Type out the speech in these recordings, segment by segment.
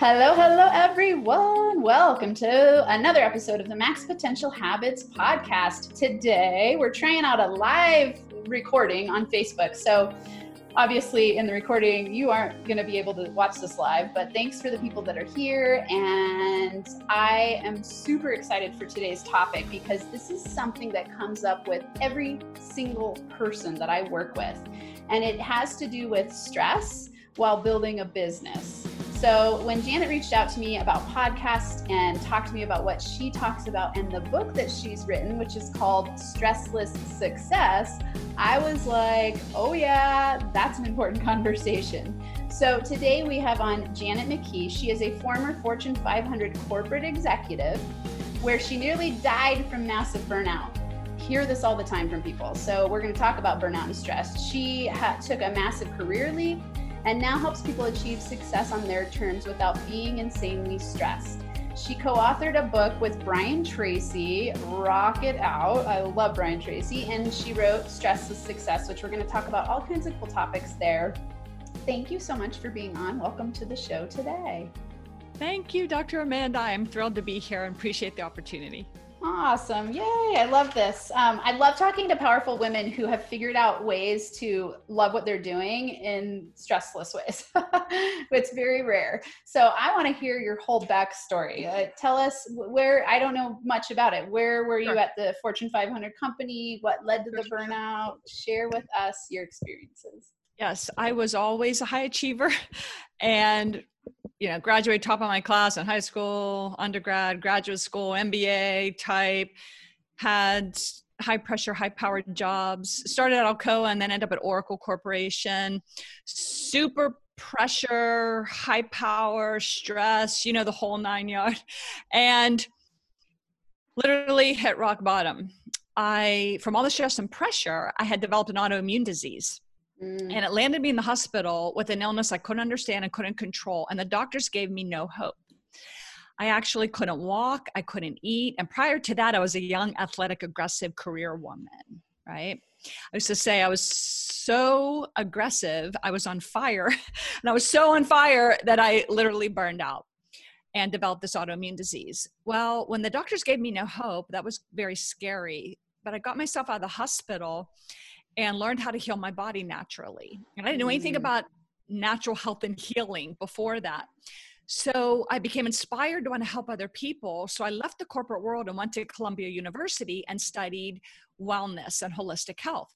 Hello, hello, everyone. Welcome to another episode of the Max Potential Habits podcast. Today, we're trying out a live recording on Facebook. So, obviously, in the recording, you aren't going to be able to watch this live, but thanks for the people that are here. And I am super excited for today's topic because this is something that comes up with every single person that I work with. And it has to do with stress while building a business. So when Janet reached out to me about podcasts and talked to me about what she talks about and the book that she's written, which is called Stressless Success, I was like, oh yeah, that's an important conversation. So today we have on Janet McKee. She is a former Fortune 500 corporate executive where she nearly died from massive burnout hear this all the time from people. So we're going to talk about burnout and stress. She ha- took a massive career leap and now helps people achieve success on their terms without being insanely stressed. She co authored a book with Brian Tracy, Rock It Out. I love Brian Tracy. And she wrote Stressless Success, which we're going to talk about all kinds of cool topics there. Thank you so much for being on. Welcome to the show today. Thank you, Dr. Amanda. I'm thrilled to be here and appreciate the opportunity. Awesome. Yay. I love this. Um, I love talking to powerful women who have figured out ways to love what they're doing in stressless ways. it's very rare. So I want to hear your whole backstory. Uh, tell us where, I don't know much about it. Where were you at the Fortune 500 company? What led to the burnout? Share with us your experiences. Yes, I was always a high achiever and you know, graduated top of my class in high school, undergrad, graduate school, MBA type, had high pressure, high powered jobs, started at Alcoa and then ended up at Oracle Corporation. Super pressure, high power, stress, you know, the whole nine yard. And literally hit rock bottom. I, from all the stress and pressure, I had developed an autoimmune disease. Mm. And it landed me in the hospital with an illness I couldn't understand and couldn't control. And the doctors gave me no hope. I actually couldn't walk, I couldn't eat. And prior to that, I was a young, athletic, aggressive career woman, right? I used to say I was so aggressive, I was on fire. and I was so on fire that I literally burned out and developed this autoimmune disease. Well, when the doctors gave me no hope, that was very scary. But I got myself out of the hospital and learned how to heal my body naturally. And I didn't know anything mm. about natural health and healing before that. So I became inspired to want to help other people. So I left the corporate world and went to Columbia University and studied wellness and holistic health.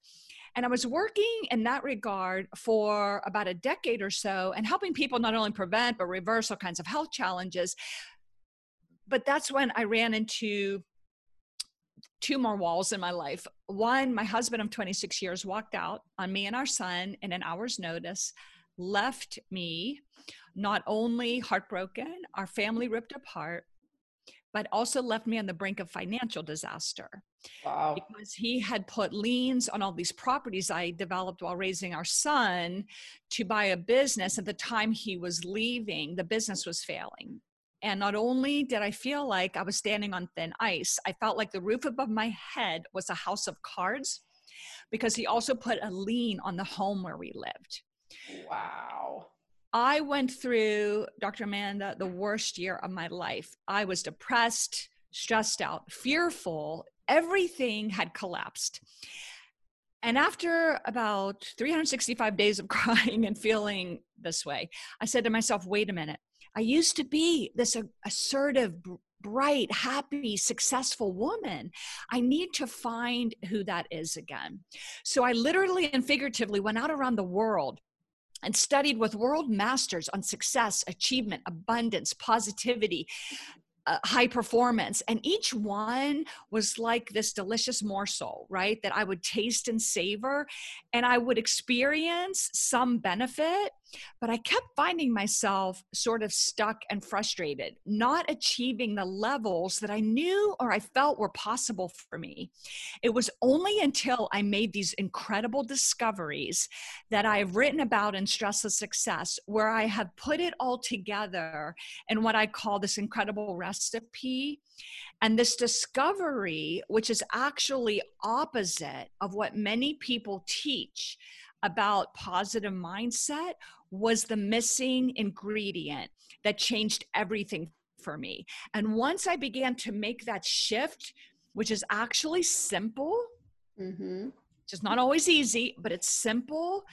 And I was working in that regard for about a decade or so and helping people not only prevent but reverse all kinds of health challenges. But that's when I ran into two more walls in my life. One, my husband of 26 years walked out on me and our son in an hour's notice, left me not only heartbroken, our family ripped apart, but also left me on the brink of financial disaster. Wow. Because he had put liens on all these properties I developed while raising our son to buy a business. At the time he was leaving, the business was failing. And not only did I feel like I was standing on thin ice, I felt like the roof above my head was a house of cards because he also put a lien on the home where we lived. Wow. I went through, Dr. Amanda, the worst year of my life. I was depressed, stressed out, fearful. Everything had collapsed. And after about 365 days of crying and feeling this way, I said to myself, wait a minute. I used to be this assertive, bright, happy, successful woman. I need to find who that is again. So I literally and figuratively went out around the world and studied with world masters on success, achievement, abundance, positivity, uh, high performance and each one was like this delicious morsel right that i would taste and savor and i would experience some benefit but i kept finding myself sort of stuck and frustrated not achieving the levels that i knew or i felt were possible for me it was only until i made these incredible discoveries that i've written about in stressless success where i have put it all together in what i call this incredible recipe. And this discovery, which is actually opposite of what many people teach about positive mindset was the missing ingredient that changed everything for me. And once I began to make that shift, which is actually simple, mm-hmm. just not always easy, but it's simple.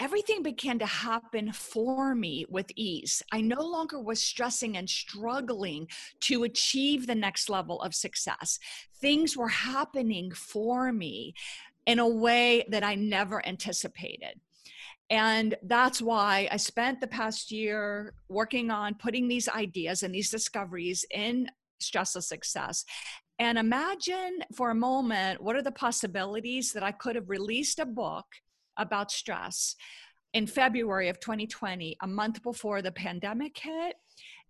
Everything began to happen for me with ease. I no longer was stressing and struggling to achieve the next level of success. Things were happening for me in a way that I never anticipated. And that's why I spent the past year working on putting these ideas and these discoveries in Stressless Success. And imagine for a moment what are the possibilities that I could have released a book about stress in February of 2020, a month before the pandemic hit,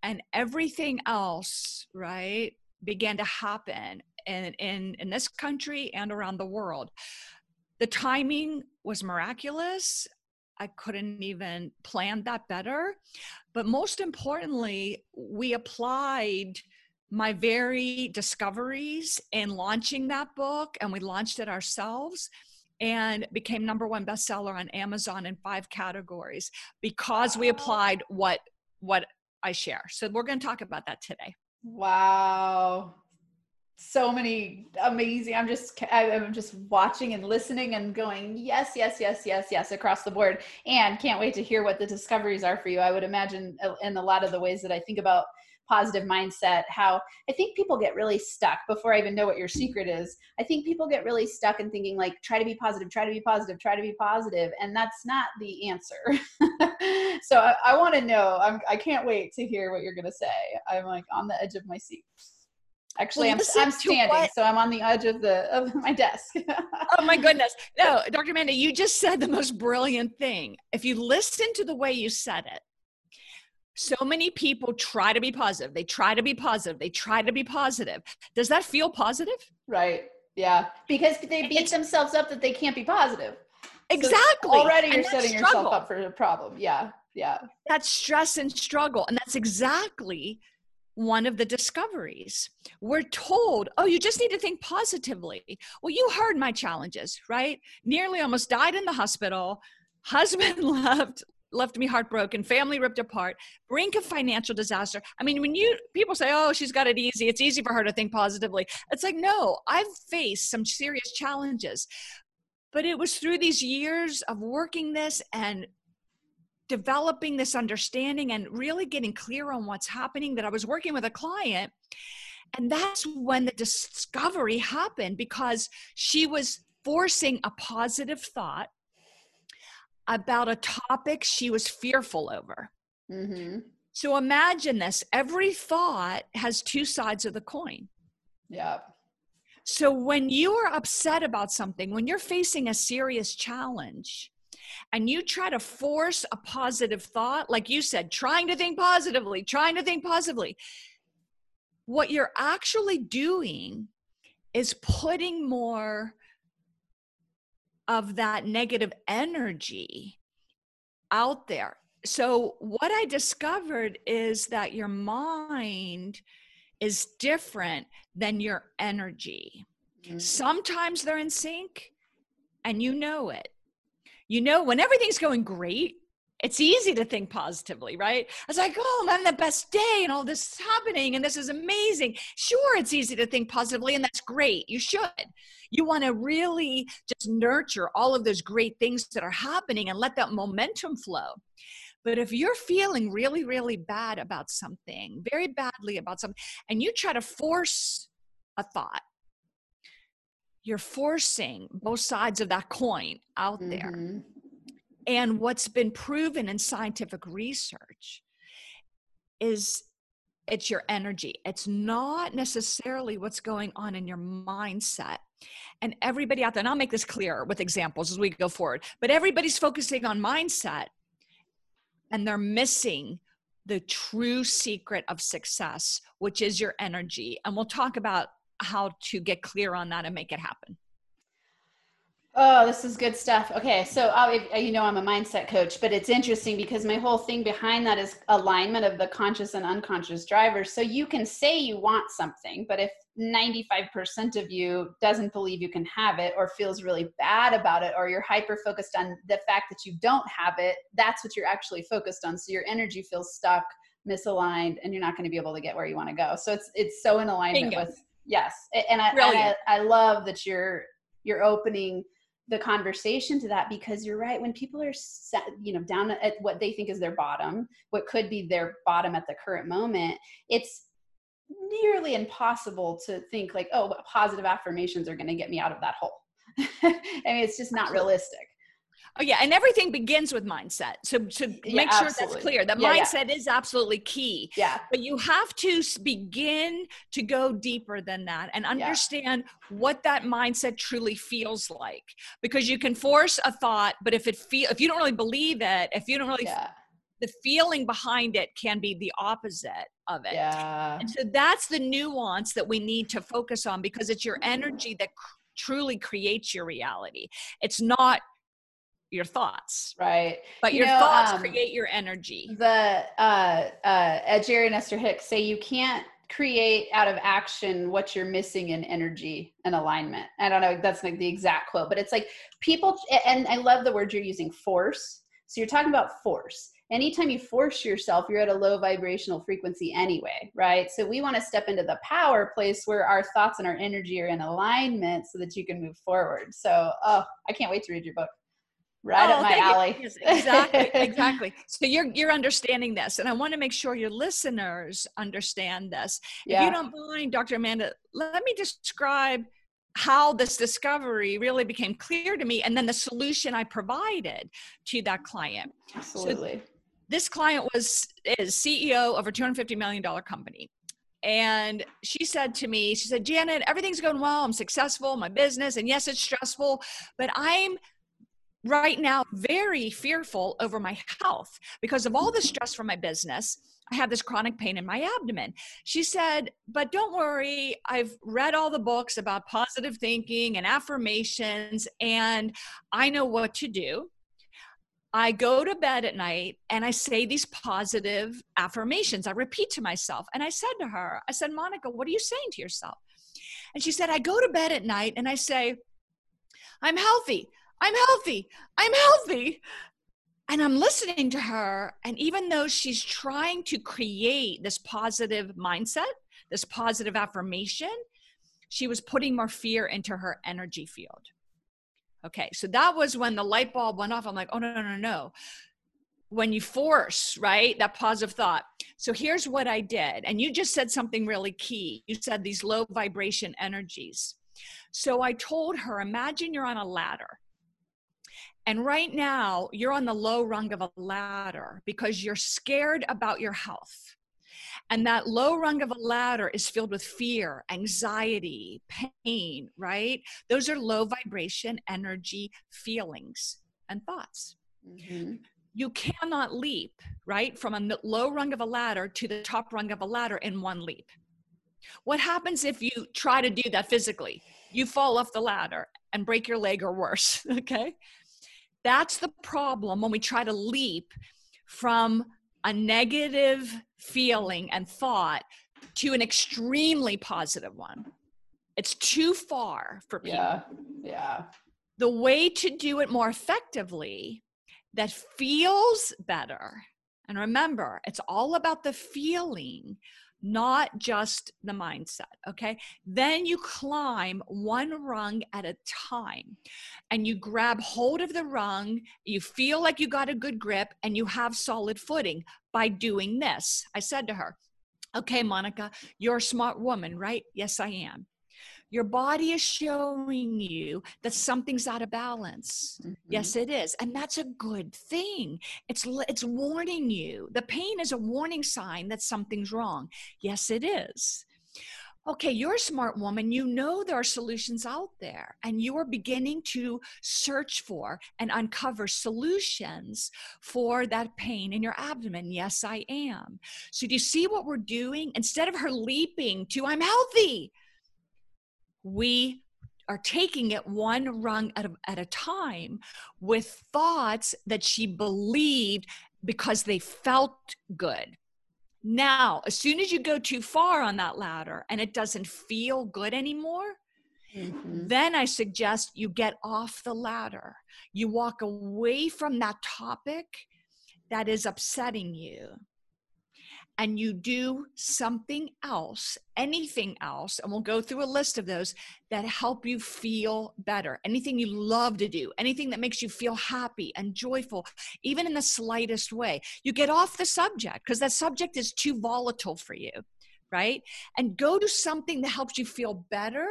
and everything else, right, began to happen in, in, in this country and around the world. The timing was miraculous. I couldn't even plan that better. But most importantly, we applied my very discoveries in launching that book, and we launched it ourselves and became number one bestseller on Amazon in five categories because we applied what what I share. So we're going to talk about that today. Wow so many amazing i'm just i'm just watching and listening and going yes yes yes yes yes across the board. And can't wait to hear what the discoveries are for you. I would imagine uh, in a lot of the ways that i think about positive mindset how i think people get really stuck before i even know what your secret is. I think people get really stuck in thinking like try to be positive try to be positive try to be positive and that's not the answer. So i, I want to know. I'm, i can't wait to hear what you're going to say. I'm like on the edge of my seat Actually, well, I'm, I'm standing, so I'm on the edge of the of my desk. oh my goodness! No, Dr. Amanda, you just said the most brilliant thing. If you listen to the way you said it, so many people try to be positive. They try to be positive. They try to be positive. Does that feel positive? Right. Yeah. Because they beat it's, themselves up that they can't be positive. Exactly. So already you're setting struggle. yourself up for a problem. Yeah. Yeah. That's stress and struggle. And that's exactly one of the discoveries. We're told, oh, you just need to think positively. Well, you heard my challenges, right? Nearly almost died in the hospital. Husband left, left me heartbroken, family ripped apart, brink of financial disaster. I mean, when you people say, "Oh, she's got it easy. It's easy for her to think positively." It's like, "No, I've faced some serious challenges." But it was through these years of working this and developing this understanding and really getting clear on what's happening that I was working with a client. And that's when the discovery happened because she was forcing a positive thought about a topic she was fearful over. Mm-hmm. So imagine this every thought has two sides of the coin. Yeah. So when you are upset about something, when you're facing a serious challenge, and you try to force a positive thought, like you said, trying to think positively, trying to think positively, what you're actually doing is putting more of that negative energy out there. So, what I discovered is that your mind is different than your energy. Mm-hmm. Sometimes they're in sync and you know it you know, when everything's going great, it's easy to think positively, right? It's like, oh, I'm having the best day and all this is happening and this is amazing. Sure, it's easy to think positively and that's great. You should. You want to really just nurture all of those great things that are happening and let that momentum flow. But if you're feeling really, really bad about something, very badly about something, and you try to force a thought, you're forcing both sides of that coin out mm-hmm. there. And what's been proven in scientific research is it's your energy. It's not necessarily what's going on in your mindset. And everybody out there, and I'll make this clear with examples as we go forward, but everybody's focusing on mindset and they're missing the true secret of success, which is your energy. And we'll talk about how to get clear on that and make it happen. Oh, this is good stuff. Okay, so oh, I, you know I'm a mindset coach, but it's interesting because my whole thing behind that is alignment of the conscious and unconscious drivers. So you can say you want something, but if 95% of you doesn't believe you can have it or feels really bad about it or you're hyper focused on the fact that you don't have it that's what you're actually focused on so your energy feels stuck misaligned and you're not going to be able to get where you want to go so it's it's so in alignment Bingo. with yes. And I, and I i love that you're you're opening the conversation to that because you're right. When people are set, you know down at what they think is their bottom what could be their bottom at the current moment it's nearly impossible to think like oh positive affirmations are going to get me out of that hole. I mean it's just not Absolutely. realistic Oh yeah, and everything begins with mindset. So to yeah, make sure absolutely. that's clear, that yeah, mindset yeah. is absolutely key. Yeah. But you have to begin to go deeper than that and understand what that mindset truly feels like. Because you can force a thought, but if it feel if you don't really believe it, if you don't really the feeling behind it can be the opposite of it. Yeah. And so that's the nuance that we need to focus on because it's your energy that cr- truly creates your reality. It's not your thoughts. Right. But you your know, thoughts um, create your energy. the uh uh jerry and esther hicks say you can't create out of action what you're missing in energy and alignment. I don't know that's like the exact quote but it's like people and i love the word you're using force. So you're talking about force. Anytime you force yourself you're at a low vibrational frequency anyway right? So we want to step into the power place where our thoughts and our energy are in alignment so that you can move forward. So oh i can't wait to read your book right oh, up my alley. Yes, exactly, exactly. So you're you're understanding this, and I want to make sure your listeners understand this. Yeah. If you don't mind, Dr. Amanda, let me describe how this discovery really became clear to me, and then the solution I provided to that client. Absolutely. So this client was is CEO of a 250 million dollar company. And she said to me, she said, Janet, everything's going well. I'm successful, my business, and yes, it's stressful, but I'm right now very fearful over my health because of all the stress from my business. I have this chronic pain in my abdomen. She said, But don't worry, I've read all the books about positive thinking and affirmations, and I know what to do. I go to bed at night and I say these positive affirmations. I repeat to myself. And I said to her, I said, Monica, what are you saying to yourself? And she said, I go to bed at night and I say, I'm healthy. I'm healthy. I'm healthy. And I'm listening to her. And even though she's trying to create this positive mindset, this positive affirmation, she was putting more fear into her energy field. Okay, so that was when the light bulb went off. I'm like, oh, no, no, no, no. When you force, right, that positive thought. So here's what I did. And you just said something really key. You said these low vibration energies. So I told her, imagine you're on a ladder and right now, you're on the low rung of a ladder because you're scared about your health. And that low rung of a ladder is filled with fear, anxiety, pain, right? Those are low vibration energy feelings and thoughts. Mm-hmm. You cannot leap, right, from a low rung of a ladder to the top rung of a ladder in one leap. What happens if you try to do that physically? You fall off the ladder and break your leg or worse, okay? That's the problem when we try to leap from a negative feeling and thought to an extremely positive one. It's too far for people. Yeah. Yeah. The way to do it more effectively that feels better. And remember, it's all about the feeling not just the mindset. Okay. Then you climb one rung at a time and you grab hold of the rung. You feel like you got a good grip and you have solid footing by doing this. I said to her, Okay, Monica, you're a smart woman, right? Yes, I am. Your body is showing you that something's out of balance. Mm-hmm. Yes, it is. And that's a good thing. It's it's warning you. The pain is a warning sign that something's wrong. Yes, it is. Okay, you're a smart woman. You know there are solutions out there, and you are beginning to search for and uncover solutions for that pain in your abdomen. Yes, I am. So, do you see what we're doing? Instead of her leaping to, I'm healthy, we are taking it one rung at a, at a time with thoughts that she believed because they felt good Now, as soon as you go too far on that ladder and it doesn't feel good anymore, mm-hmm. then I suggest you get off the ladder. You walk away from that topic that is upsetting you and you do something else, anything else, and we'll go through a list of those that help you feel better. Anything you love to do, anything that makes you feel happy and joyful, even in the slightest way. You get off the subject because that subject is too volatile for you, right? And go to something that helps you feel better.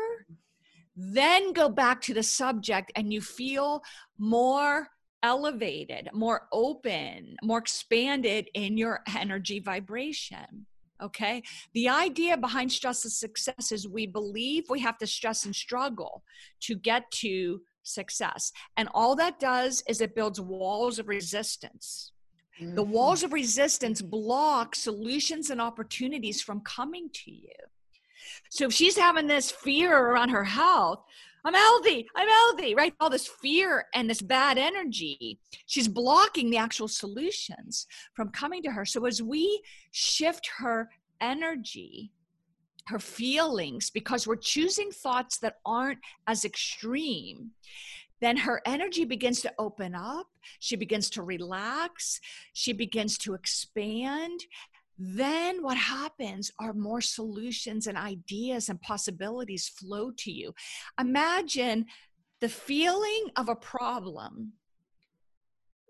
Then go back to the subject and you feel more elevated, more open, more expanded in your energy vibration. Okay. The idea behind stressless success is we believe we have to stress and struggle to get to success. And all that does is it builds walls of resistance. Mm-hmm. The walls of resistance block solutions and opportunities from coming to you. So if she's having this fear around her health, I'm healthy, I'm healthy, right? All this fear and this bad energy, she's blocking the actual solutions from coming to her. So as we shift her energy, her feelings, because we're choosing thoughts that aren't as extreme, then her energy begins to open up. She begins to relax. She begins to expand then what happens are more solutions and ideas and possibilities flow to you. Imagine the feeling of a problem,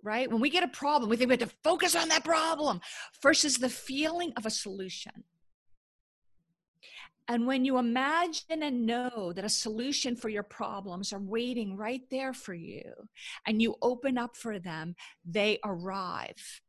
right? When we get a problem, we think we have to focus on that problem versus the feeling of a solution. And when you imagine and know that a solution for your problems are waiting right there for you, and you open up for them, they arrive.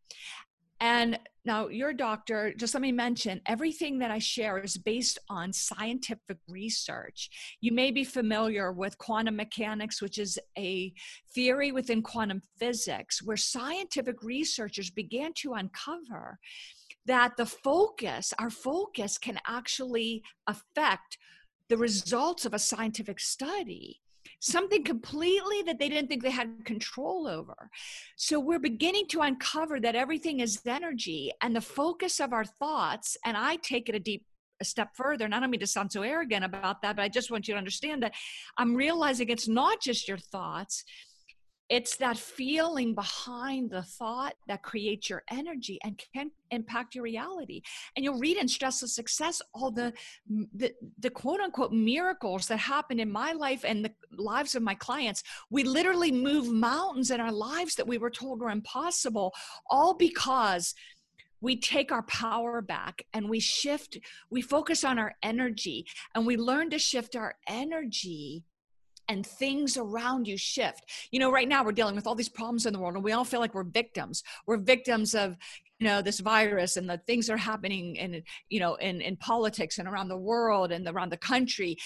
And now, your doctor, just let me mention everything that I share is based on scientific research. You may be familiar with quantum mechanics, which is a theory within quantum physics, where scientific researchers began to uncover that the focus, our focus, can actually affect the results of a scientific study something completely that they didn't think they had control over. So we're beginning to uncover that everything is energy and the focus of our thoughts. And I take it a deep a step further, and I don't mean to sound so arrogant about that, but I just want you to understand that I'm realizing it's not just your thoughts, it's that feeling behind the thought that creates your energy and can impact your reality. And you'll read in stressless success all the, the the quote unquote miracles that happen in my life and the lives of my clients. We literally move mountains in our lives that we were told were impossible all because we take our power back and we shift we focus on our energy and we learn to shift our energy and things around you shift. You know, right now we're dealing with all these problems in the world and we all feel like we're victims. We're victims of, you know, this virus and the things that are happening in, you know, in, in politics and around the world and around the country.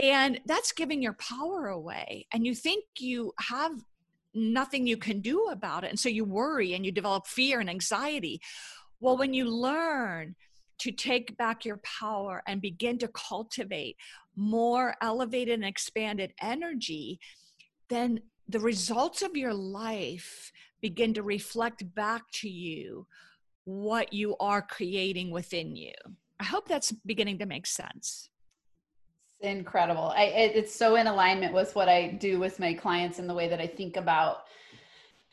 And that's giving your power away. And you think you have nothing you can do about it. And so you worry and you develop fear and anxiety. Well, when you learn to take back your power and begin to cultivate more elevated and expanded energy, then the results of your life begin to reflect back to you what you are creating within you. I hope that's beginning to make sense. It's incredible. I, it's so in alignment with what I do with my clients and the way that I think about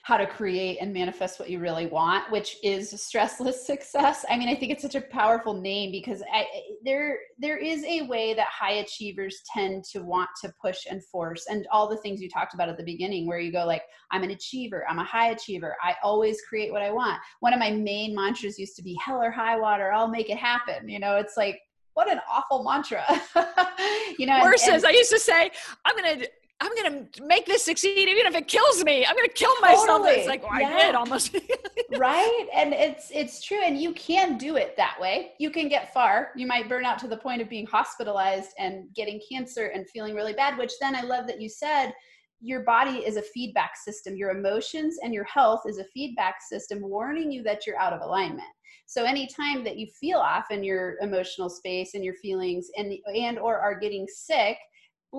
how to create and manifest what you really want, which is stressless success. I mean, I think it's such a powerful name because I, there there is a way that high achievers tend to want to push and force, and all the things you talked about at the beginning, where you go like, "I'm an achiever. I'm a high achiever. I always create what I want." One of my main mantras used to be "Hell or high water, I'll make it happen." You know, it's like what an awful mantra. you know, versus and, I used to say, I'm going to I'm gonna make this succeed even if it kills me. I'm gonna kill myself. Totally. It's like oh, well, yeah. I did almost. right, and it's it's true, and you can do it that way. You can get far. You might burn out to the point of being hospitalized and getting cancer and feeling really bad. Which then I love that you said your body is a feedback system. Your emotions and your health is a feedback system warning you that you're out of alignment. So anytime that you feel off in your emotional space and your feelings and and or are getting sick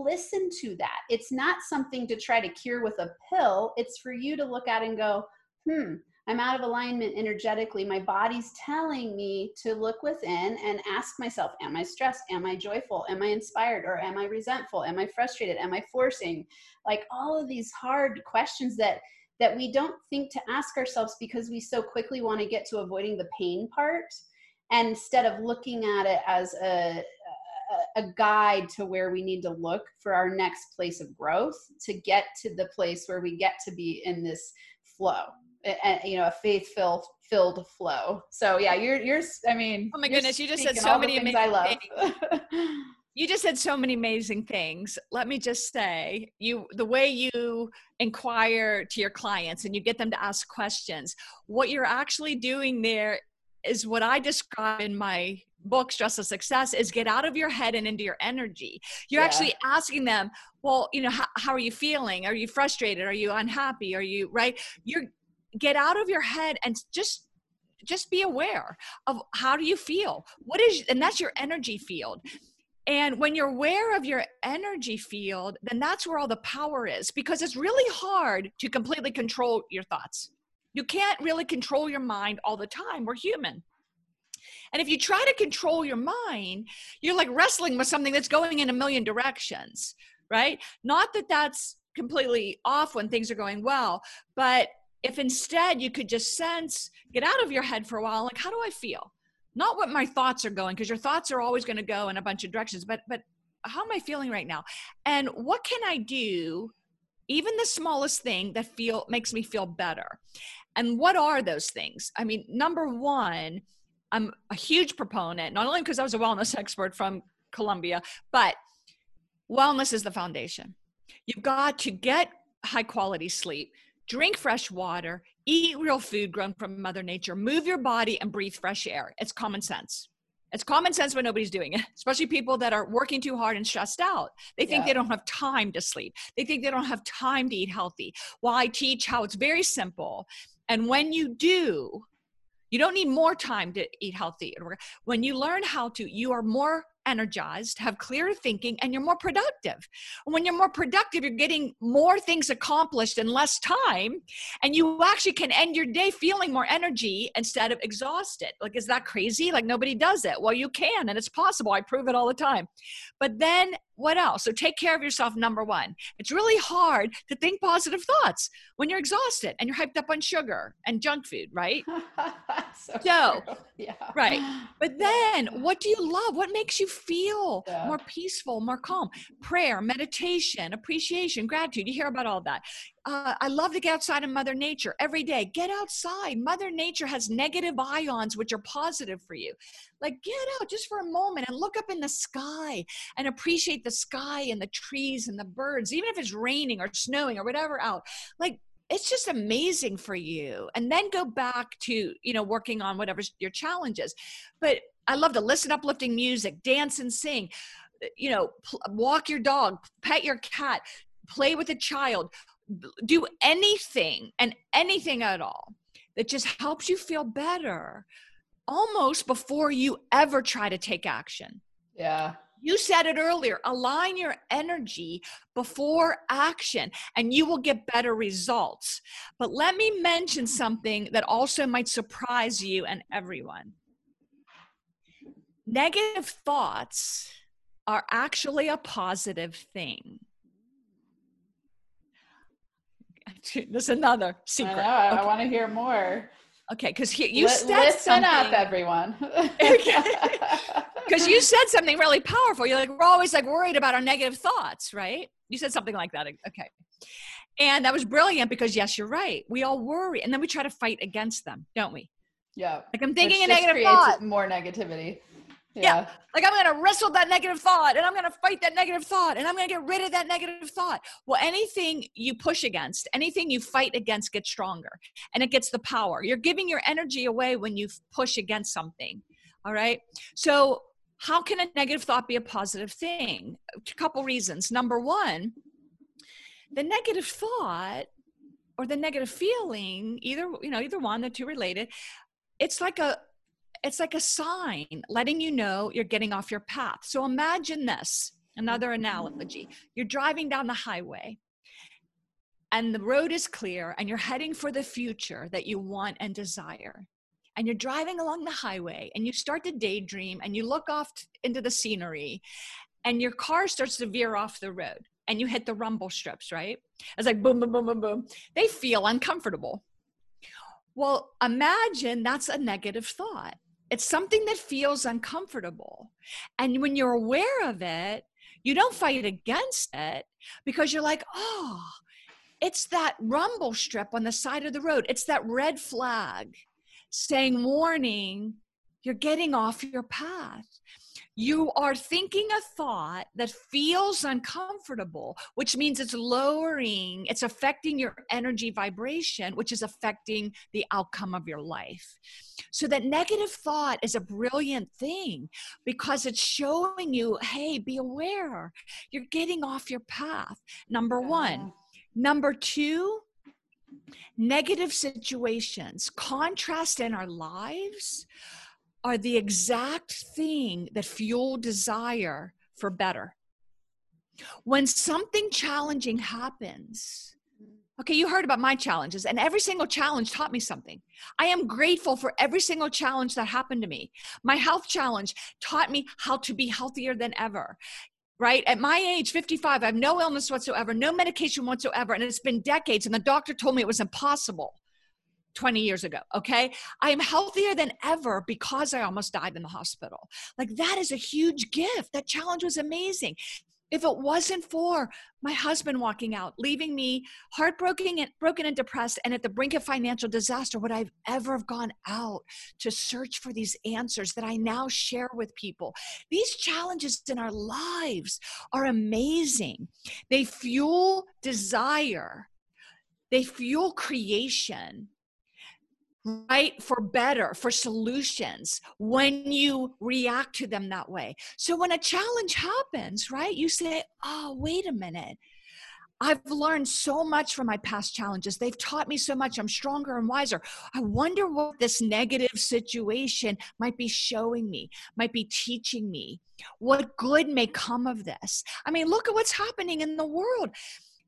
listen to that. It's not something to try to cure with a pill. It's for you to look at and go, hmm, I'm out of alignment energetically. My body's telling me to look within and ask myself, Am I stressed? Am I joyful? Am I inspired? Or am I resentful? Am I frustrated? Am I forcing? Like all of these hard questions that that we don't think to ask ourselves because we so quickly want to get to avoiding the pain part and instead of looking at it as a a guide to where we need to look for our next place of growth to get to the place where we get to be in this flow and you know a faith filled filled flow. So yeah you're you're i mean oh my goodness you just said so many amazing i love. you just said so many amazing things. Let me just say you the way you inquire to your clients and you get them to ask questions what you're actually doing there is what i describe in my book stressless success is get out of your head and into your energy. You're yeah. actually asking them well you know how, how are you feeling? Are you frustrated? Are you unhappy? Are you right? You're get out of your head and just just be aware of how do you feel? What is and that's your energy field. And when you're aware of your energy field then that's where all the power is because it's really hard to completely control your thoughts. You can't really control your mind all the time. We're human and if you try to control your mind you're like wrestling with something that's going in a million directions right not that that's completely off when things are going well but if instead you could just sense, get out of your head for a while, like, how do I feel? Not what my thoughts are going, because your thoughts are always going to go in a bunch of directions, but, but how am I feeling right now? And what can I do, even the smallest thing that feel makes me feel better? And what are those things? I mean, number one, I'm a huge proponent, not only because I was a wellness expert from Columbia, but wellness is the foundation. You've got to get high quality sleep drink fresh water, eat real food grown from Mother Nature, move your body, and breathe fresh air. It's common sense. It's common sense when nobody's doing it, especially people that are working too hard and stressed out. They think yeah. they don't have time to sleep. They think they don't have time to eat healthy. While I teach how it's very simple. And when you do, you don't need more time to eat healthy. When you learn how to, you are more energized, have clearer thinking, and you're more productive. When you're more productive, you're getting more things accomplished in less time, and you actually can end your day feeling more energy instead of exhausted. Like, is that crazy? Like, nobody does it. Well, you can, and it's possible. I prove it all the time. But then what else? So take care of yourself, number one. It's really hard to think positive thoughts when you're exhausted and you're hyped up on sugar and junk food, right? so, so yeah. right. But then what do you love? What makes you feel yeah. more peaceful, more calm? Prayer, meditation, appreciation, gratitude. You hear about all that uh, I love to get outside in Mother Nature every day. Get outside. Mother Nature has negative ions, which are positive for you. Like, get out just for a moment and look up in the sky and appreciate the sky and the trees and the birds, even if it's raining or snowing or whatever out. Like, it's just amazing for you. And then go back to, you know, working on whatever your challenges. But I love to listen uplifting music, dance and sing you know, walk your dog, pet your cat, play with a child, do anything and anything at all that just helps you feel better almost before you ever try to take action. Yeah. You said it earlier align your energy before action and you will get better results. But let me mention something that also might surprise you and everyone. Negative thoughts are actually a positive thing. There's another secret. I, okay. I want to hear more. Okay, because you L- said listen something. up, everyone. Because you said something really powerful. You're like, we're always like worried about our negative thoughts, right? You said something like that. Okay, and that was brilliant because yes, you're right. We all worry, and then we try to fight against them, don't we? Yeah. Like I'm thinking Which a negative thought. More negativity. Yeah. yeah. Like I'm going to wrestle that negative thought and I'm going to fight that negative thought and I'm going to get rid of that negative thought. Well, anything you push against, anything you fight against gets stronger and it gets the power. You're giving your energy away when you push against something. All right. So, how can a negative thought be a positive thing? A couple reasons. Number one, the negative thought or the negative feeling, either, you know, either one, the two related, it's like a it's like a sign letting you know you're getting off your path. So imagine this another analogy. You're driving down the highway and the road is clear and you're heading for the future that you want and desire and you're driving along the highway and you start to daydream and you look off into the scenery and your car starts to veer off the road and you hit the rumble strips, right? It's like boom, boom, boom, boom, boom. They feel uncomfortable. Well, imagine that's a negative thought. It's something that feels uncomfortable. And when you're aware of it, you don't fight against it because you're like, oh, it's that rumble strip on the side of the road. It's that red flag saying, warning, you're getting off your path you are thinking a thought that feels uncomfortable, which means it's lowering, it's affecting your energy vibration, which is affecting the outcome of your life. So, that negative thought is a brilliant thing because it's showing you, hey, be aware, you're getting off your path. Number one. Number two, negative situations, contrast in our lives are the exact thing that fuel desire for better. When something challenging happens, okay, you heard about my challenges, and every single challenge taught me something. I am grateful for every single challenge that happened to me. My health challenge taught me how to be healthier than ever right? At my age, 55, I have no illness whatsoever, no medication whatsoever, and it's been decades, and the doctor told me it was impossible. 20 years ago. Okay. I am healthier than ever because I almost died in the hospital. Like that is a huge gift. That challenge was amazing. If it wasn't for my husband walking out, leaving me heartbroken and broken and depressed and at the brink of financial disaster, would I have ever have gone out to search for these answers that I now share with people? These challenges in our lives are amazing. They fuel desire, they fuel creation right for better for solutions when you react to them that way so when a challenge happens right you say oh wait a minute I've learned so much from my past challenges. They've taught me so much. I'm stronger and wiser. I wonder what this negative situation might be showing me, might be teaching me. What good may come of this? I mean, look at what's happening in the world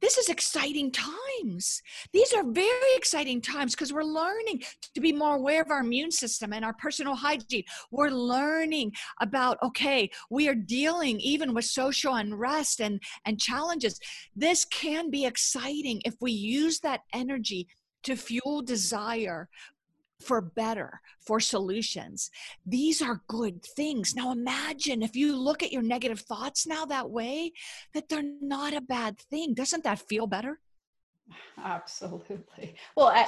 this is exciting times. These are very exciting times because we're learning to be more aware of our immune system and our personal hygiene. We're learning about, okay, we are dealing even with social unrest and, and challenges. This can be exciting if we use that energy to fuel desire for better, for solutions. These are good things. Now imagine if you look at your negative thoughts now that way, that they're not a bad thing. Doesn't that feel better? Absolutely. Well, I,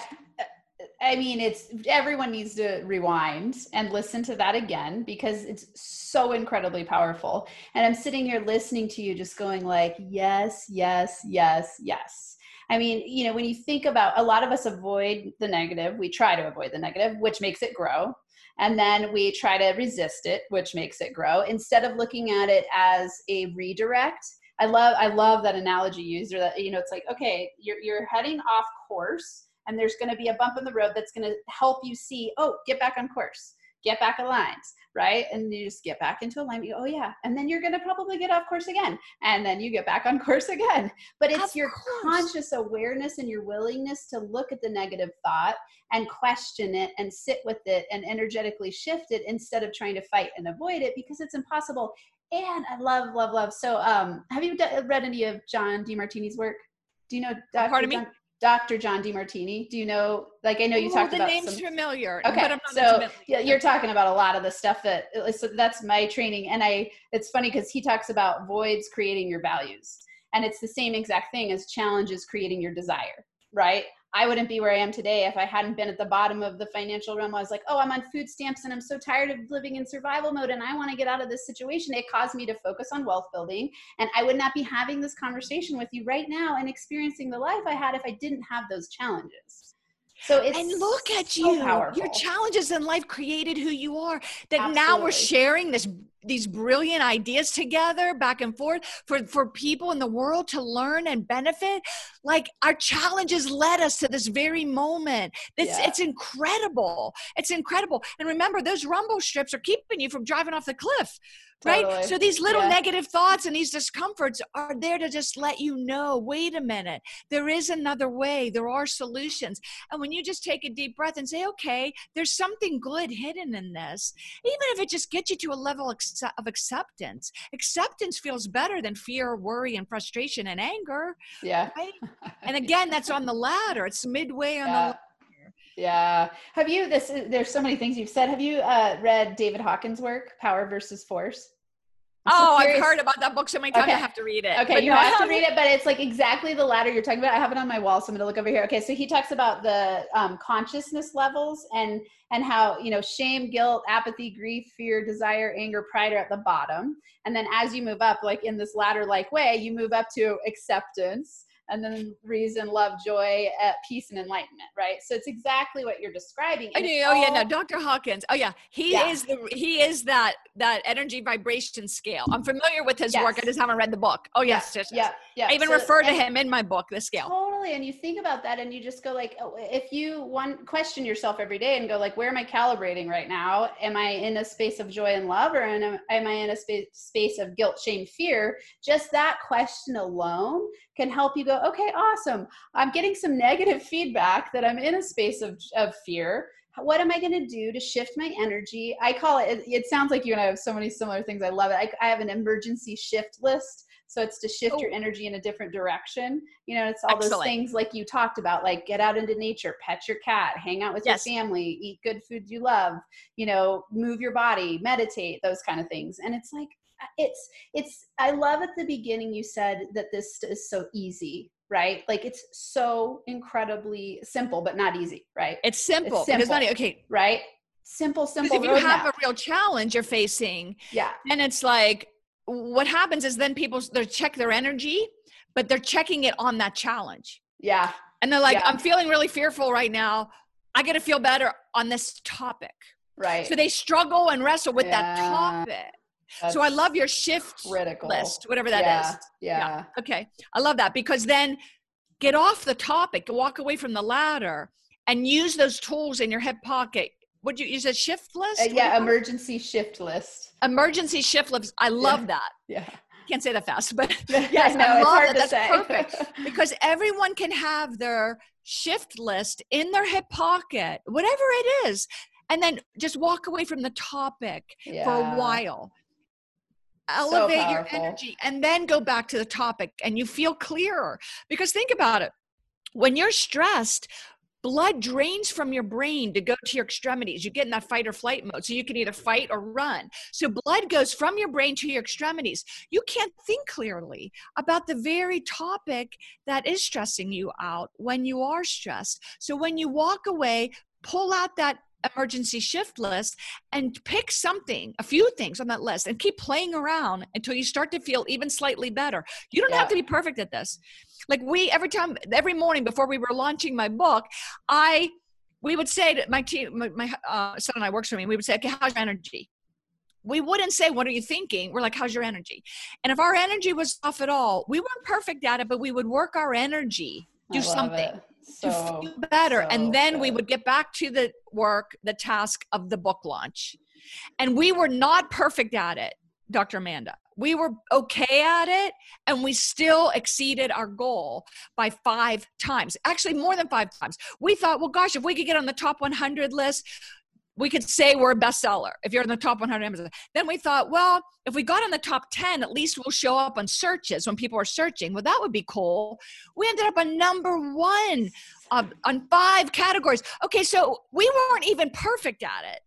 I mean, it's everyone needs to rewind and listen to that again because it's so incredibly powerful. And I'm sitting here listening to you, just going like, yes, yes, yes, yes I mean, you know, when you think about a lot of us avoid the negative, we try to avoid the negative, which makes it grow. And then we try to resist it, which makes it grow, instead of looking at it as a redirect. I love I love that analogy used or that you know it's like okay you're you're heading off course and there's going to be a bump in the road that's going to help you see oh get back on course get back aligned, right? And you just get back into alignment. You oh yeah, and then you're going to probably get off course again, and then you get back on course again. But it's of your course. conscious awareness and your willingness to look at the negative thought and question it and sit with it and energetically shift it instead of trying to fight and avoid it because it's impossible. And I love, love, love. So, um, have you read any of John Demartini's work? Do you know Dr. Pardon John? me? Dr. John Demartini. Do you know? Like, I know you Ooh, talked the about the name's some, familiar. Okay, so yeah, you're talking about a lot of the stuff that so that's my training, and I. It's funny because he talks about voids creating your values, and it's the same exact thing as challenges creating your desire, right? I wouldn't be where I am today if I hadn't been at the bottom of the financial realm. I was like, oh, I'm on food stamps and I'm so tired of living in survival mode and I want to get out of this situation. It caused me to focus on wealth building. And I would not be having this conversation with you right now and experiencing the life I had if I didn't have those challenges. So it's and look at so you. Powerful. Your challenges in life created who you are. That Absolutely. now we're sharing this these brilliant ideas together back and forth for for people in the world to learn and benefit like our challenges led us to this very moment it's yeah. it's incredible it's incredible and remember those rumble strips are keeping you from driving off the cliff right totally. so these little yeah. negative thoughts and these discomforts are there to just let you know wait a minute there is another way there are solutions and when you just take a deep breath and say okay there's something good hidden in this even if it just gets you to a level of acceptance acceptance feels better than fear worry and frustration and anger yeah right? and again that's on the ladder it's midway on yeah. the yeah. Have you this there's so many things you've said. Have you uh read David Hawkins' work, Power versus Force? oh, I've heard about that book so many times. Okay. I have to read it. Okay, but you no, have to read it, but it's like exactly the ladder you're talking about. I have it on my wall, so I'm gonna look over here. Okay, so he talks about the um, consciousness levels and and how you know shame, guilt, apathy, grief, fear, desire, anger, pride are at the bottom, and then as you move up, like in this ladder like way, you move up to acceptance and then reason, love, joy, uh, peace, and enlightenment, right? So it's exactly what you're describing. I do. Oh yeah, no, Dr. Hawkins. Oh yeah, he yeah. is the he is that that energy vibration scale. I'm familiar with his yes. work. I just haven't read the book. Oh yes, yeah, yes, yes. yeah, yeah. I even so, refer to him in my book, the scale. Totally, and you think about that, and you just go like, oh, if you one question yourself every day and go like, where am I calibrating right now? Am I in a space of joy and love, or am, am I in a space space of guilt, shame, fear? Just that question alone can help you go, okay, awesome. I'm getting some negative feedback that I'm in a space of, of fear. What am I going to do to shift my energy? I call it, it, it, sounds like you and I have so many similar things. I love it. I, I have an emergency shift list. So it's to shift oh. your energy in a different direction. You know, it's all Excellent. those things like you talked about, like get out into nature, pet your cat, hang out with yes. your family, eat good foods you love, you know, move your body, meditate, those kind of things. And it's like, it's it's i love at the beginning you said that this is so easy right? Like it's so incredibly simple but not easy right? It's simple, it's simple not okay. right? Simple simple if you have a real challenge you're facing yeah. and it's like what happens is then people they check their energy but they're checking it on that challenge. Yeah. And they're like yeah. i'm feeling really fearful right now. I got to feel better on this topic. Right. So they struggle and wrestle with yeah. that topic that's so I love your shift critical. list, whatever that yeah, is. yeah, Yeah. Okay. I love that because then get off the topic, walk away from the ladder and use those tools in your hip pocket. Would you use a shift list? Uh, yeah, emergency shift list. Emergency shift list. I love yeah. that. Yeah. Can't say that fast, but yes, no, I love that. That's say. perfect because everyone can have their shift list in their hip pocket, whatever it is, and then just walk away from the topic yeah. for a while elevate so your energy and then go back to the topic and you feel clearer. Because think about it when you're stressed blood drains from your brain to go to your extremities. You get in that fight or flight mode so you can either fight or run. So blood goes from your brain to your extremities. You can't think clearly about the very topic that is stressing you out when you are stressed. So when you walk away pull out that emergency shift list and pick something, a few things on that list, and keep playing around until you start to feel even slightly better. You don't yeah. have to be perfect at this. Like we, every time, every morning before we were launching my book, I, we would say to my team, my, my uh, son and I works for me, we would say, okay, how's your energy? We wouldn't say, what are you thinking? We're like, how's your energy? And if our energy was off at all, we weren't perfect at it, but we would work our energy, do something. It so, to feel better. So and then we would get back to the work, the task of the book launch. And we were not perfect at it, Dr. Amanda. We were okay at it, and we still exceeded our goal by five times. Actually, more than five times. We thought, well, gosh, if we could get on the top 100 list, we could say we're a bestseller if you're in the top 100 Amazon. Then we thought, well, if we got on the top 10, at least we'll show up on searches when people are searching. Well, that would be cool. We ended up on number one uh, on five categories. Okay, so we weren't even perfect at it.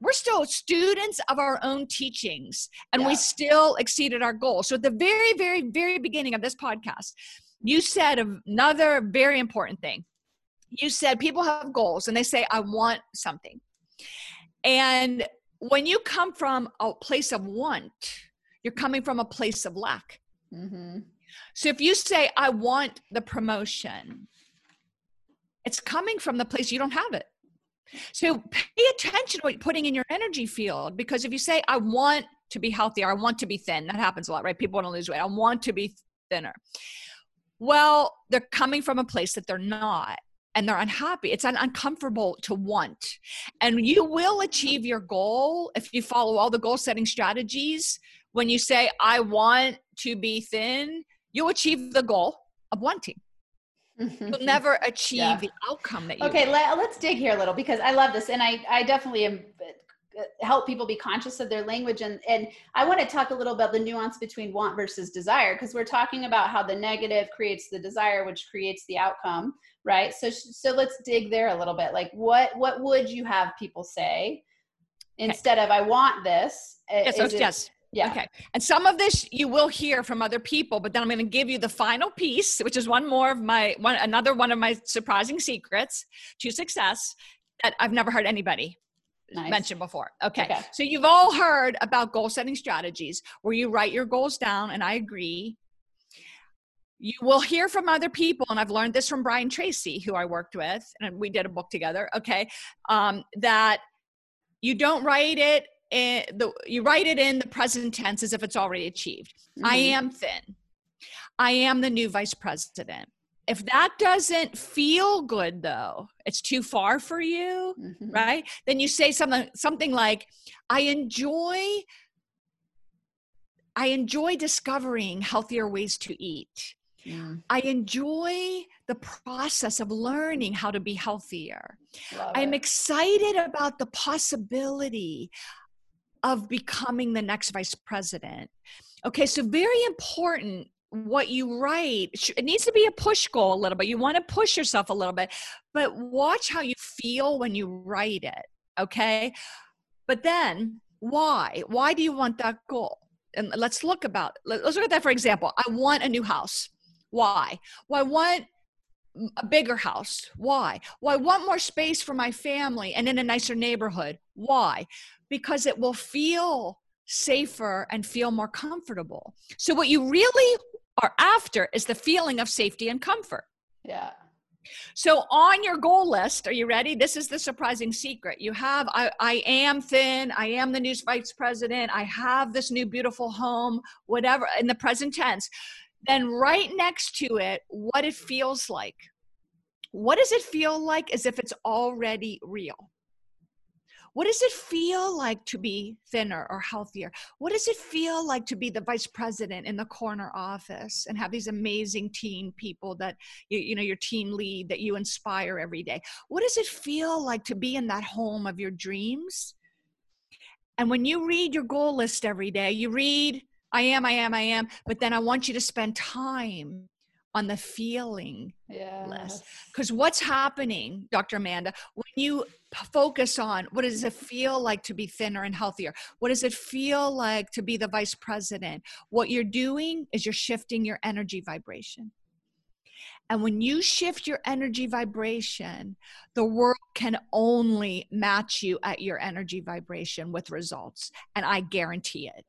We're still students of our own teachings, and yeah. we still exceeded our goal. So at the very, very, very beginning of this podcast, you said another very important thing. You said people have goals and they say, I want something and when you come from a place of want, you're coming from a place of lack. Mm-hmm. So if you say, I want the promotion, it's coming from the place you don't have it. So pay attention to what you're putting in your energy field because if you say, I want to be healthier. I want to be thin. That happens a lot, right? People want to lose weight. I want to be thinner. Well, they're coming from a place that they're not and they're unhappy. It's uncomfortable to want. And you will achieve your goal if you follow all the goal setting strategies. When you say, I want to be thin, you'll achieve the goal of wanting. You'll never achieve yeah. the outcome that you Okay, let, us dig here a little because I love this. And I, I definitely am uh, help people be conscious of their language and and I want to talk a little about the nuance between want versus desire because we're talking about how the negative creates the desire which creates the outcome right so so let's dig there a little bit like what what would you have people say instead okay. of I want this yes oh, it, yes yeah. Okay. And some of this you will hear from other people, but then I'm going to give you the final piece, which is one more of my one another one of my surprising secrets to success that I've never heard anybody nice. mentioned before. Okay. okay. So you've all heard about goal setting strategies where you write your goals down, and I agree. You will hear from other people, and I've learned this from Brian Tracy, who I worked with, and we did a book together. Okay. Um, that you don't write it in the you write it in the present tense as if it's already achieved. Mm-hmm. I am thin. I am the new vice president if that doesn't feel good though it's too far for you mm-hmm. right then you say something something like i enjoy i enjoy discovering healthier ways to eat yeah. i enjoy the process of learning how to be healthier. Love i'm it. excited about the possibility of becoming the next vice president. Okay so very important what you write. It needs to be a push goal a little bit. You want to push yourself a little bit but watch how you feel when you write it okay? But then why? Why do you want that goal? And let's look about let's look at that for example. I want a new house why well i want a bigger house why well i want more space for my family and in a nicer neighborhood why because it will feel safer and feel more comfortable. So, what you really are after is the feeling of safety and comfort. Yeah. So on your goal list, are you ready? This is the surprising secret. You have I, I am thin, I am the news vice president, I have this new beautiful home, whatever in the present tense. Then right next to it, what it feels like. What does it feel like as if it's already real? What does it feel like to be thinner or healthier? What does it feel like to be the vice president in the corner office and have these amazing team people that you, you know your team lead that you inspire every day? What does it feel like to be in that home of your dreams? And when you read your goal list every day, you read I am, I am, I am, but then I want you to spend time on the feeling yes. list. Because what's happening, Dr. Amanda, when you focus on what does it feel like to be thinner and healthier? What does it feel like to be the vice president? What you're doing is you're shifting your energy vibration. And when you shift your energy vibration, the world can only match you at your energy vibration with results. And I guarantee it.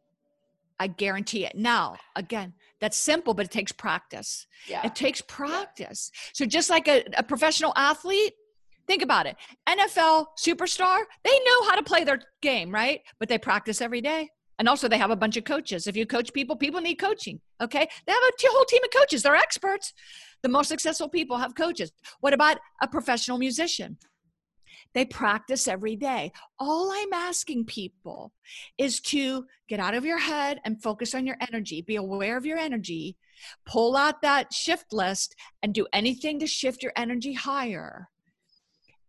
I guarantee it. Now, again, that's simple, but it takes practice. Yeah. It takes practice. Yeah. So just like a, a professional athlete, think about it. NFL superstar, they know how to play their game, right? But they practice every day. And also, they have a bunch of coaches. If you coach people, people need coaching. Okay. They have a whole team of coaches. They're experts. The most successful people have coaches. What about a professional musician? They practice every day. All I'm asking people is to get out of your head and focus on your energy. Be aware of your energy. Pull out that shift list and do anything to shift your energy higher.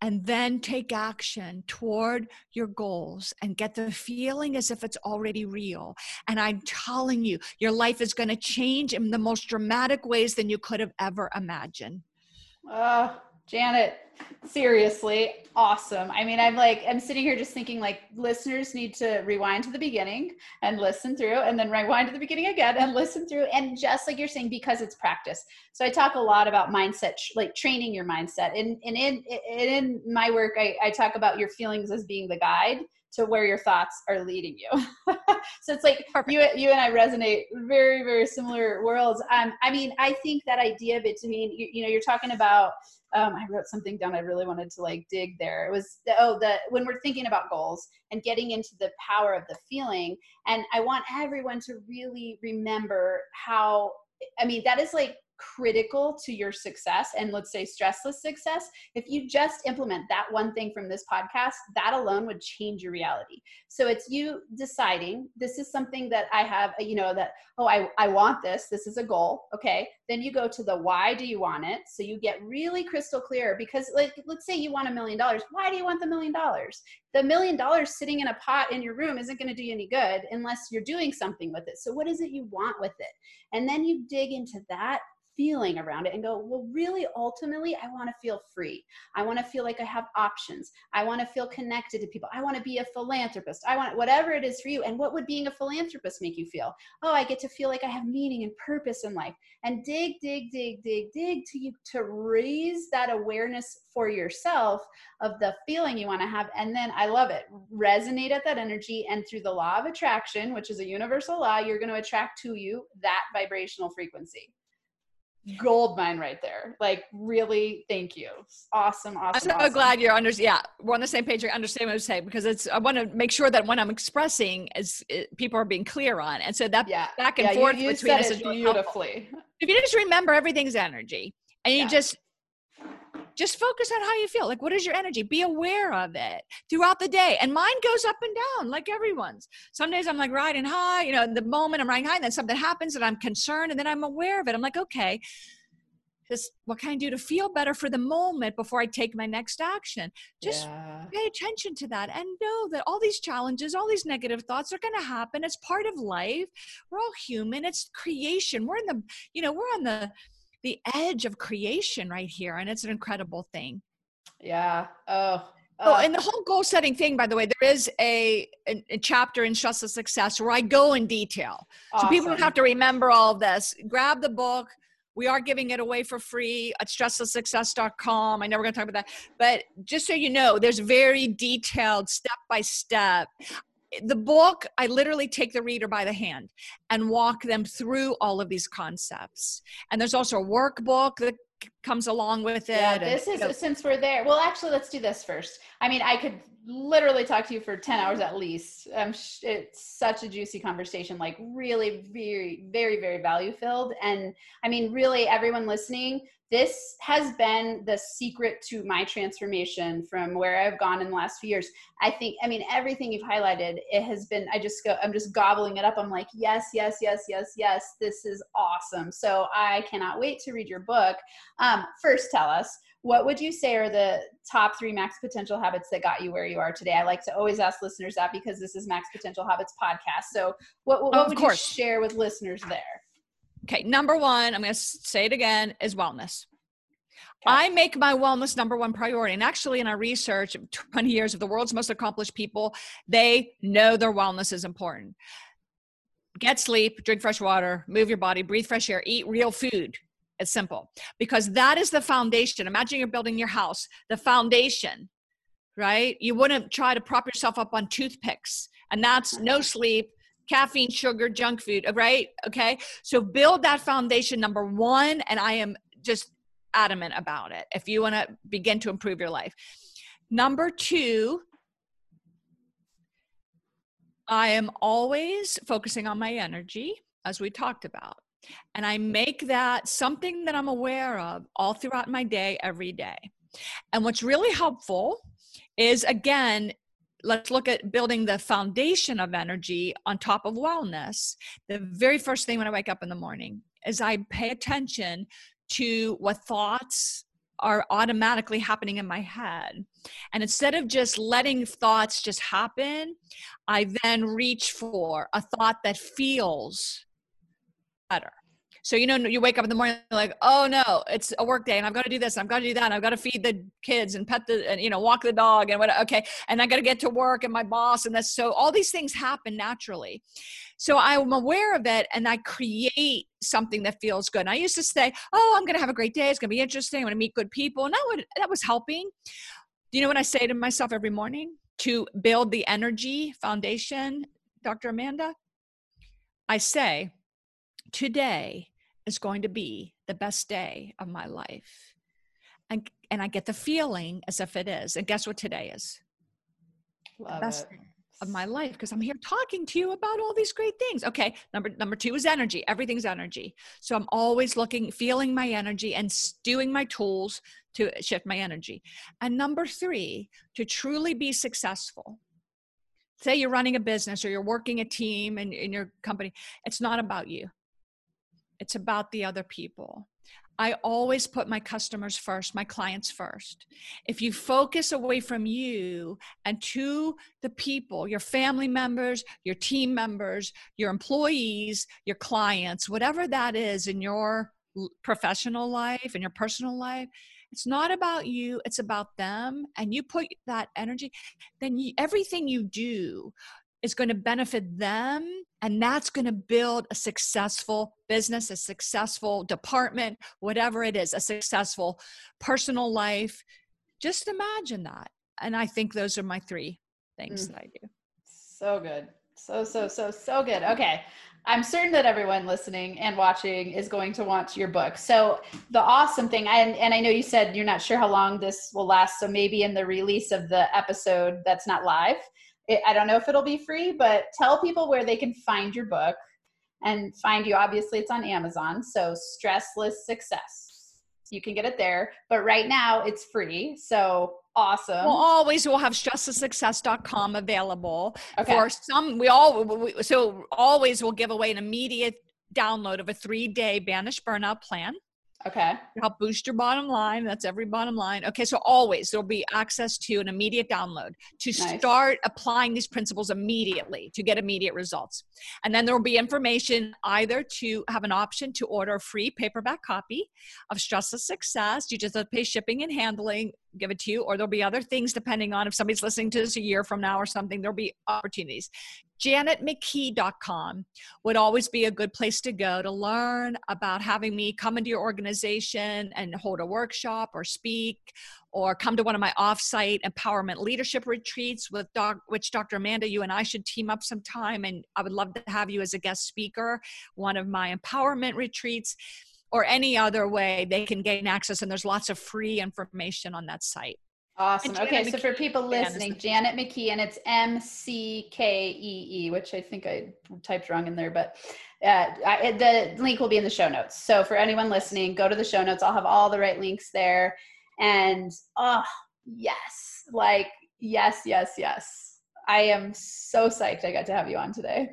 And then take action toward your goals and get the feeling as if it's already real. And I'm telling you, your life is going to change in the most dramatic ways than you could have ever imagined. Uh, Janet, seriously, awesome. I mean, I'm like, I'm sitting here just thinking like listeners need to rewind to the beginning and listen through and then rewind to the beginning again and listen through. And just like you're saying, because it's practice. So I talk a lot about mindset, like training your mindset. And, and in, in my work, I, I talk about your feelings as being the guide to where your thoughts are leading you. so it's like Perfect. you you and I resonate very very similar worlds. Um, I mean, I think that idea between you, you know you're talking about. Um, I wrote something down. I really wanted to like dig there. It was the, oh the when we're thinking about goals and getting into the power of the feeling, and I want everyone to really remember how. I mean, that is like critical to your success and let's say stressless success, if you just implement that one thing from this podcast, that alone would change your reality. So it's you deciding this is something that I have, you know, that, oh, I, I want this. This is a goal. Okay. Then you go to the why do you want it? So you get really crystal clear because, like, let's say you want a million dollars. Why do you want the million dollars? The million dollars sitting in a pot in your room isn't going to do you any good unless you're doing something with it. So, what is it you want with it? And then you dig into that feeling around it and go, well, really, ultimately, I want to feel free. I want to feel like I have options. I want to feel connected to people. I want to be a philanthropist. I want whatever it is for you. And what would being a philanthropist make you feel? Oh, I get to feel like I have meaning and purpose in life. And dig, dig, dig, dig, dig to you to raise that awareness for yourself of the feeling you want to have. And then I love it. Resonate at that energy. And through the law of attraction, which is a universal law, you're going to attract to you that vibrational frequency gold mine right there. Like, really, thank you. Awesome, awesome. I'm so awesome. glad you're under. Yeah, we're on the same page. I understand what I'm saying because it's. I want to make sure that when I'm expressing, is it, people are being clear on, and so that yeah. back and yeah, forth you, you between us is beautifully. Helpful. If you just remember everything's energy, and you yeah. just just focus on how you feel. Like, what is your energy? Be aware of it throughout the day. And mine goes up and down like everyone's. Some days I'm like riding high, you know, in the moment I'm riding high, and then something happens and I'm concerned, and then I'm aware of it. I'm like, okay, just what can I do to feel better for the moment before I take my next action? Just yeah. pay attention to that and know that all these challenges, all these negative thoughts are going to happen. It's part of life. We're all human. It's creation. We're in the, you know, we're on the, the edge of creation right here and it's an incredible thing yeah oh Oh, uh and the whole goal setting thing, by the way, there is a, a, a chapter in Stressless Success where I go in detail. Awesome. So people don't have to remember all of this. Grab the book. We are giving it away for free at stresslesssuccess.com. I know we're going to talk about that. But just so you know, there's very detailed step by step the book, I literally take the reader by the hand and walk them through all of these concepts. And there's also a workbook that comes along with it. Yeah, this and, is you know, since we're there. Well, actually, let's do this first. I mean, I could literally talk to you for 10 hours at least. Um, it's such a juicy conversation, like really very, very, very value filled. And I mean, really, everyone listening, this has been the secret to my transformation from where I've gone in the last few years. I think, I mean, everything you've highlighted, it has been, I just go, I'm just gobbling it up. I'm like, yes, yes, yes, yes, yes, this is awesome. So I cannot wait to read your book. Um, first, tell us, what would you say are the top three max potential habits that got you where you are today? I like to always ask listeners that because this is Max Potential Habits podcast. So, what, what, what would course. you share with listeners there? Okay, number one, I'm going to say it again, is wellness. Okay. I make my wellness number one priority. And actually, in our research, 20 years of the world's most accomplished people, they know their wellness is important. Get sleep, drink fresh water, move your body, breathe fresh air, eat real food. It's simple because that is the foundation. Imagine you're building your house, the foundation, right? You wouldn't try to prop yourself up on toothpicks, and that's no sleep, caffeine, sugar, junk food, uh, right? Okay. So build that foundation, number one. And I am just adamant about it if you want to begin to improve your life. Number two, I am always focusing on my energy, as we talked about. And I make that something that I'm aware of all throughout my day, every day. And what's really helpful is again, let's look at building the foundation of energy on top of wellness. The very first thing when I wake up in the morning is I pay attention to what thoughts are automatically happening in my head. And instead of just letting thoughts just happen, I then reach for a thought that feels better. So you know, you wake up in the morning like, oh no, it's a work day, and I've got to do this, and I've got to do that, and I've got to feed the kids and pet the, and you know, walk the dog, and what? Okay, and I got to get to work, and my boss, and this. So all these things happen naturally. So I'm aware of it, and I create something that feels good. And I used to say, oh, I'm going to have a great day. It's going to be interesting. I'm going to meet good people, and that would that was helping. Do you know what I say to myself every morning? to build the energy foundation, Dr. Amanda, I say today is going to be the best day of my life. And, and I get the feeling as if it is. And guess what today is? Love the best it. of my life because I'm here talking to you about all these great things. Okay, number number 2 is energy. Everything's energy. So I'm always looking feeling my energy and doing my tools to shift my energy. And number 3, to truly be successful. Say you're running a business or you're working a team in, in your company, it's not about you. It's about the other people. I always put my customers first, my clients first. If you focus away from you and to the people, your family members, your team members, your employees, your clients, whatever that is in your professional life and your personal life, it's not about you, it's about them. And you put that energy, then you, everything you do is going to benefit them and that's going to build a successful business a successful department whatever it is a successful personal life. Just imagine that and i think those are my three things mm. that i do. So good. So so so so good. Okay. I'm certain that everyone listening and watching is going to want your book. So the awesome thing and, and i know you said you're not sure how long this will last so maybe in the release of the episode that's not live it, I don't know if it'll be free, but tell people where they can find your book and find you. Obviously, it's on Amazon. So, Stressless Success. You can get it there. But right now, it's free. So, awesome. Well, always we'll have stresslesssuccess.com available okay. for some. We all, we, so always we'll give away an immediate download of a three day banish burnout plan. Okay. Help boost your bottom line. That's every bottom line. Okay. So always there'll be access to an immediate download to nice. start applying these principles immediately to get immediate results. And then there will be information either to have an option to order a free paperback copy of Stressless Success. You just have to pay shipping and handling, give it to you, or there'll be other things depending on if somebody's listening to this a year from now or something, there'll be opportunities janetmckee.com would always be a good place to go to learn about having me come into your organization and hold a workshop or speak or come to one of my offsite empowerment leadership retreats with doc, which Dr. Amanda, you and I should team up sometime. And I would love to have you as a guest speaker, one of my empowerment retreats or any other way they can gain access. And there's lots of free information on that site. Awesome. Okay, so for people listening, Janet McKee, and it's M C K E E, which I think I typed wrong in there, but uh, I, the link will be in the show notes. So for anyone listening, go to the show notes. I'll have all the right links there. And oh, yes, like, yes, yes, yes. I am so psyched I got to have you on today.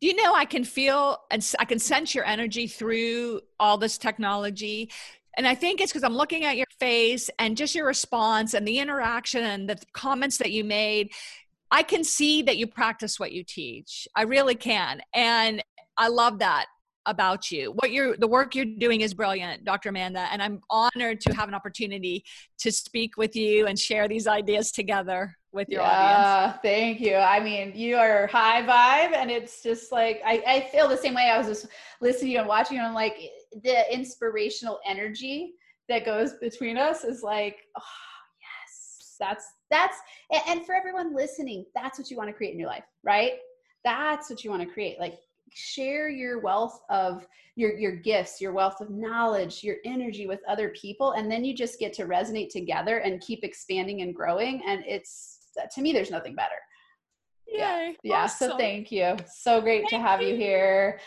Do you know I can feel and I can sense your energy through all this technology? And I think it's because I'm looking at your face and just your response and the interaction and the comments that you made. I can see that you practice what you teach. I really can. And I love that about you. What you're the work you're doing is brilliant, Dr. Amanda, and I'm honored to have an opportunity to speak with you and share these ideas together with your yeah, audience. Thank you. I mean, you are high vibe and it's just like I, I feel the same way. I was just listening and watching and I'm like the inspirational energy that goes between us is like, oh yes, that's that's and for everyone listening, that's what you want to create in your life, right? That's what you want to create. Like share your wealth of your your gifts your wealth of knowledge your energy with other people and then you just get to resonate together and keep expanding and growing and it's to me there's nothing better Yay, yeah yeah awesome. so thank you so great thank to have you, you here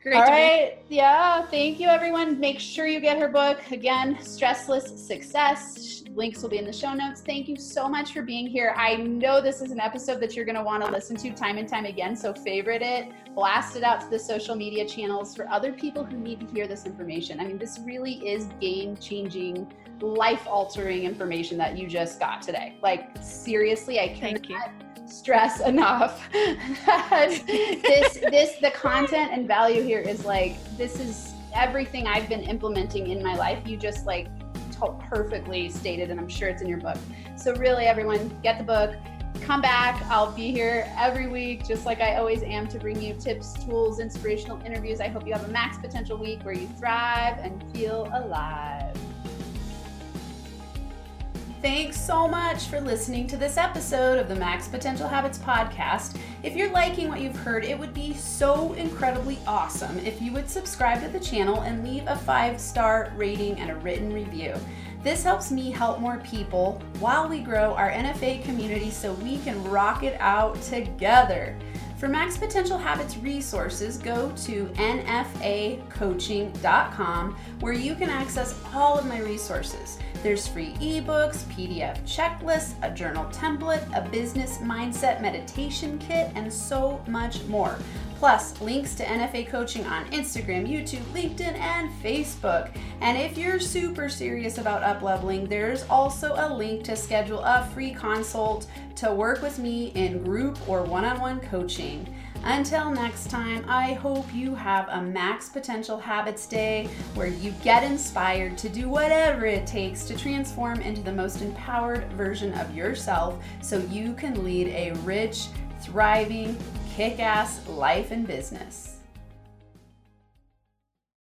Great All right. Yeah. Thank you, everyone. Make sure you get her book. Again, Stressless Success. Links will be in the show notes. Thank you so much for being here. I know this is an episode that you're going to want to listen to time and time again. So, favorite it, blast it out to the social media channels for other people who need to hear this information. I mean, this really is game changing, life altering information that you just got today. Like, seriously, I can't stress enough that this this the content and value here is like this is everything I've been implementing in my life. You just like perfectly stated, and I'm sure it's in your book. So really, everyone, get the book. Come back. I'll be here every week, just like I always am, to bring you tips, tools, inspirational interviews. I hope you have a max potential week where you thrive and feel alive. Thanks so much for listening to this episode of the Max Potential Habits podcast. If you're liking what you've heard, it would be so incredibly awesome if you would subscribe to the channel and leave a five star rating and a written review. This helps me help more people while we grow our NFA community so we can rock it out together. For Max Potential Habits resources, go to nfacoaching.com where you can access all of my resources. There's free ebooks, PDF checklists, a journal template, a business mindset meditation kit, and so much more. Plus, links to NFA coaching on Instagram, YouTube, LinkedIn, and Facebook. And if you're super serious about upleveling, there's also a link to schedule a free consult to work with me in group or one on one coaching. Until next time, I hope you have a Max Potential Habits Day where you get inspired to do whatever it takes to transform into the most empowered version of yourself so you can lead a rich, thriving, kick ass life and business.